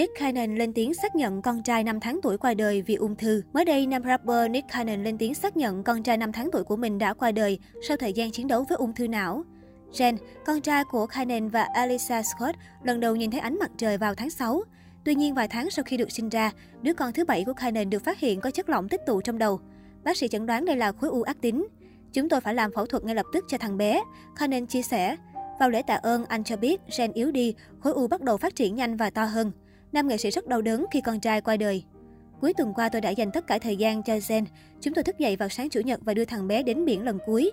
Nick Cannon lên tiếng xác nhận con trai 5 tháng tuổi qua đời vì ung thư. Mới đây, nam rapper Nick Cannon lên tiếng xác nhận con trai 5 tháng tuổi của mình đã qua đời sau thời gian chiến đấu với ung thư não. Jen, con trai của Cannon và Alisa Scott, lần đầu nhìn thấy ánh mặt trời vào tháng 6. Tuy nhiên, vài tháng sau khi được sinh ra, đứa con thứ bảy của Cannon được phát hiện có chất lỏng tích tụ trong đầu. Bác sĩ chẩn đoán đây là khối u ác tính. Chúng tôi phải làm phẫu thuật ngay lập tức cho thằng bé, Cannon chia sẻ. Vào lễ tạ ơn, anh cho biết Jen yếu đi, khối u bắt đầu phát triển nhanh và to hơn. Nam nghệ sĩ rất đau đớn khi con trai qua đời. Cuối tuần qua tôi đã dành tất cả thời gian cho Zen. Chúng tôi thức dậy vào sáng Chủ nhật và đưa thằng bé đến biển lần cuối.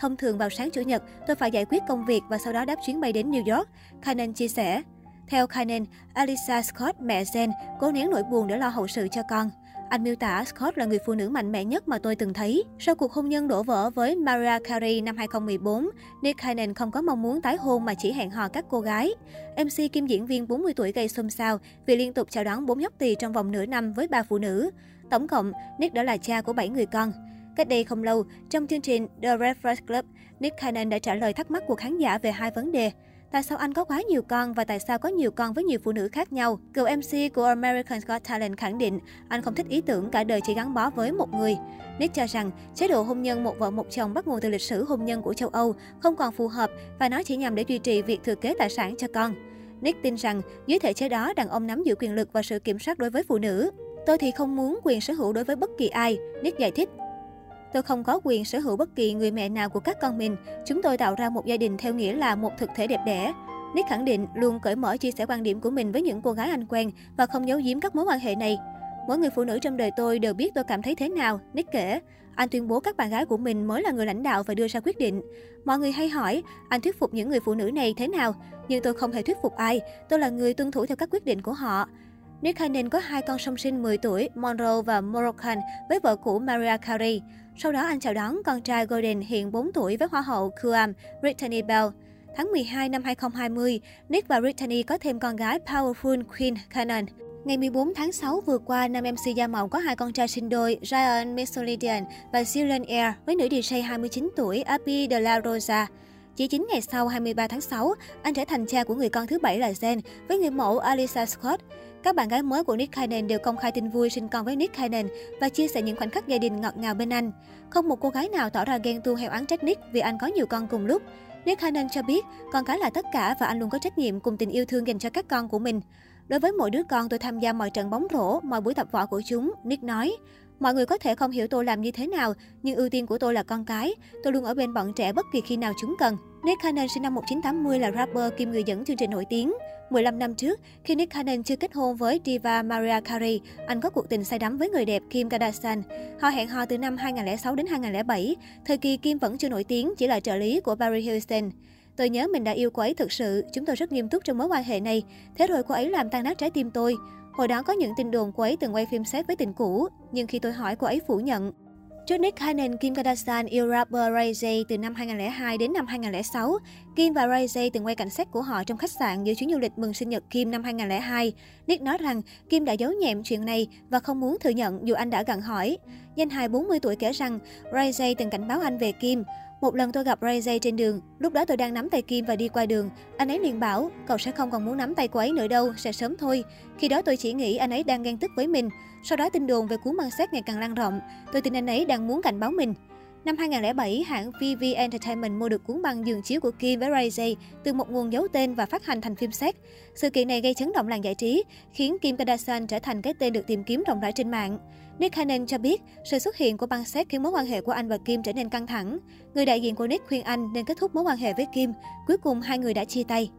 Thông thường vào sáng Chủ nhật, tôi phải giải quyết công việc và sau đó đáp chuyến bay đến New York, Kanan chia sẻ. Theo Kanan, Alisa Scott, mẹ Zen, cố nén nỗi buồn để lo hậu sự cho con. Anh miêu tả Scott là người phụ nữ mạnh mẽ nhất mà tôi từng thấy. Sau cuộc hôn nhân đổ vỡ với Mariah Carey năm 2014, Nick Cannon không có mong muốn tái hôn mà chỉ hẹn hò các cô gái. MC kim diễn viên 40 tuổi gây xôn xao vì liên tục chào đón bốn nhóc tỳ trong vòng nửa năm với ba phụ nữ. Tổng cộng, Nick đã là cha của 7 người con. Cách đây không lâu, trong chương trình The Red Club, Nick Cannon đã trả lời thắc mắc của khán giả về hai vấn đề. Tại sao anh có quá nhiều con và tại sao có nhiều con với nhiều phụ nữ khác nhau? Cựu MC của American Got Talent khẳng định anh không thích ý tưởng cả đời chỉ gắn bó với một người. Nick cho rằng chế độ hôn nhân một vợ một chồng bắt nguồn từ lịch sử hôn nhân của châu Âu không còn phù hợp và nó chỉ nhằm để duy trì việc thừa kế tài sản cho con. Nick tin rằng dưới thể chế đó đàn ông nắm giữ quyền lực và sự kiểm soát đối với phụ nữ. Tôi thì không muốn quyền sở hữu đối với bất kỳ ai, Nick giải thích. Tôi không có quyền sở hữu bất kỳ người mẹ nào của các con mình. Chúng tôi tạo ra một gia đình theo nghĩa là một thực thể đẹp đẽ. Nick khẳng định luôn cởi mở chia sẻ quan điểm của mình với những cô gái anh quen và không giấu giếm các mối quan hệ này. Mỗi người phụ nữ trong đời tôi đều biết tôi cảm thấy thế nào, Nick kể. Anh tuyên bố các bạn gái của mình mới là người lãnh đạo và đưa ra quyết định. Mọi người hay hỏi, anh thuyết phục những người phụ nữ này thế nào? Nhưng tôi không hề thuyết phục ai, tôi là người tuân thủ theo các quyết định của họ. Nick Cannon có hai con song sinh 10 tuổi, Monroe và Moroccan, với vợ cũ Maria Carey. Sau đó anh chào đón con trai Golden hiện 4 tuổi với Hoa hậu Kuam, Brittany Bell. Tháng 12 năm 2020, Nick và Brittany có thêm con gái Powerful Queen Cannon. Ngày 14 tháng 6 vừa qua, nam MC da màu có hai con trai sinh đôi Ryan Mesolidian và Julian Air với nữ DJ 29 tuổi Abby De La Rosa. Chỉ 9 ngày sau, 23 tháng 6, anh trở thành cha của người con thứ bảy là Zen với người mẫu Alisa Scott. Các bạn gái mới của Nick Cannon đều công khai tin vui sinh con với Nick Cannon và chia sẻ những khoảnh khắc gia đình ngọt ngào bên anh. Không một cô gái nào tỏ ra ghen tuông hay oán trách Nick vì anh có nhiều con cùng lúc. Nick Cannon cho biết con cái là tất cả và anh luôn có trách nhiệm cùng tình yêu thương dành cho các con của mình. Đối với mỗi đứa con, tôi tham gia mọi trận bóng rổ, mọi buổi tập võ của chúng, Nick nói. Mọi người có thể không hiểu tôi làm như thế nào, nhưng ưu tiên của tôi là con cái. Tôi luôn ở bên bọn trẻ bất kỳ khi nào chúng cần. Nick Cannon sinh năm 1980 là rapper kim người dẫn chương trình nổi tiếng. 15 năm trước, khi Nick Cannon chưa kết hôn với diva Mariah Carey, anh có cuộc tình say đắm với người đẹp Kim Kardashian. Họ hẹn hò từ năm 2006 đến 2007. Thời kỳ Kim vẫn chưa nổi tiếng, chỉ là trợ lý của Barry Hilton. Tôi nhớ mình đã yêu cô ấy thực sự, chúng tôi rất nghiêm túc trong mối quan hệ này. Thế rồi cô ấy làm tan nát trái tim tôi. Hồi đó có những tin đồn cô ấy từng quay phim xét với tình cũ, nhưng khi tôi hỏi cô ấy phủ nhận. Trước Nick Cannon, Kim Kardashian yêu rapper Ray J từ năm 2002 đến năm 2006. Kim và Ray J từng quay cảnh xét của họ trong khách sạn giữa chuyến du lịch mừng sinh nhật Kim năm 2002. Nick nói rằng Kim đã giấu nhẹm chuyện này và không muốn thừa nhận dù anh đã gặng hỏi. Danh hài 40 tuổi kể rằng Ray J từng cảnh báo anh về Kim. Một lần tôi gặp Ray J trên đường, lúc đó tôi đang nắm tay Kim và đi qua đường. Anh ấy liền bảo, cậu sẽ không còn muốn nắm tay cô ấy nữa đâu, sẽ sớm thôi. Khi đó tôi chỉ nghĩ anh ấy đang ghen tức với mình. Sau đó tin đồn về cuốn mang xét ngày càng lan rộng. Tôi tin anh ấy đang muốn cảnh báo mình. Năm 2007, hãng VV Entertainment mua được cuốn băng giường chiếu của Kim với Ray J từ một nguồn giấu tên và phát hành thành phim xét. Sự kiện này gây chấn động làng giải trí, khiến Kim Kardashian trở thành cái tên được tìm kiếm rộng rãi trên mạng. Nick Cannon cho biết, sự xuất hiện của băng xét khiến mối quan hệ của anh và Kim trở nên căng thẳng. Người đại diện của Nick khuyên anh nên kết thúc mối quan hệ với Kim. Cuối cùng, hai người đã chia tay.